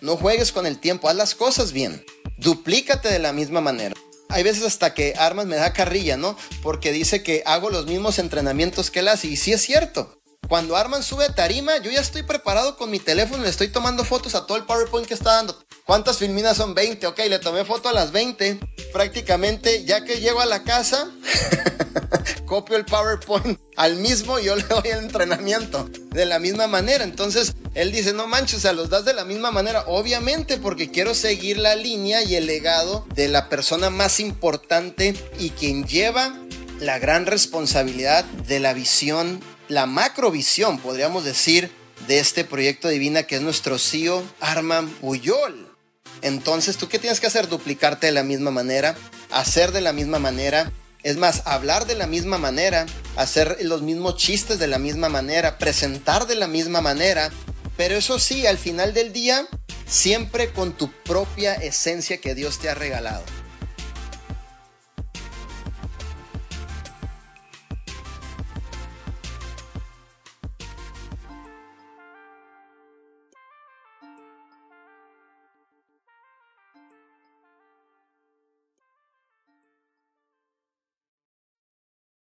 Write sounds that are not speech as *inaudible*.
No juegues con el tiempo, haz las cosas bien. Duplícate de la misma manera. Hay veces hasta que Armas me da carrilla, ¿no? Porque dice que hago los mismos entrenamientos que él hace. Y sí es cierto. Cuando Arman sube a tarima, yo ya estoy preparado con mi teléfono, le estoy tomando fotos a todo el PowerPoint que está dando. ¿Cuántas filminas son? 20. Ok, le tomé foto a las 20. Prácticamente, ya que llego a la casa, *laughs* copio el PowerPoint *laughs* al mismo y yo le doy el entrenamiento de la misma manera. Entonces, él dice, no manches, o sea, los das de la misma manera. Obviamente, porque quiero seguir la línea y el legado de la persona más importante y quien lleva la gran responsabilidad de la visión la macrovisión, podríamos decir, de este proyecto divina que es nuestro CEO Arman Buyol. Entonces, ¿tú qué tienes que hacer? Duplicarte de la misma manera, hacer de la misma manera, es más, hablar de la misma manera, hacer los mismos chistes de la misma manera, presentar de la misma manera, pero eso sí, al final del día, siempre con tu propia esencia que Dios te ha regalado.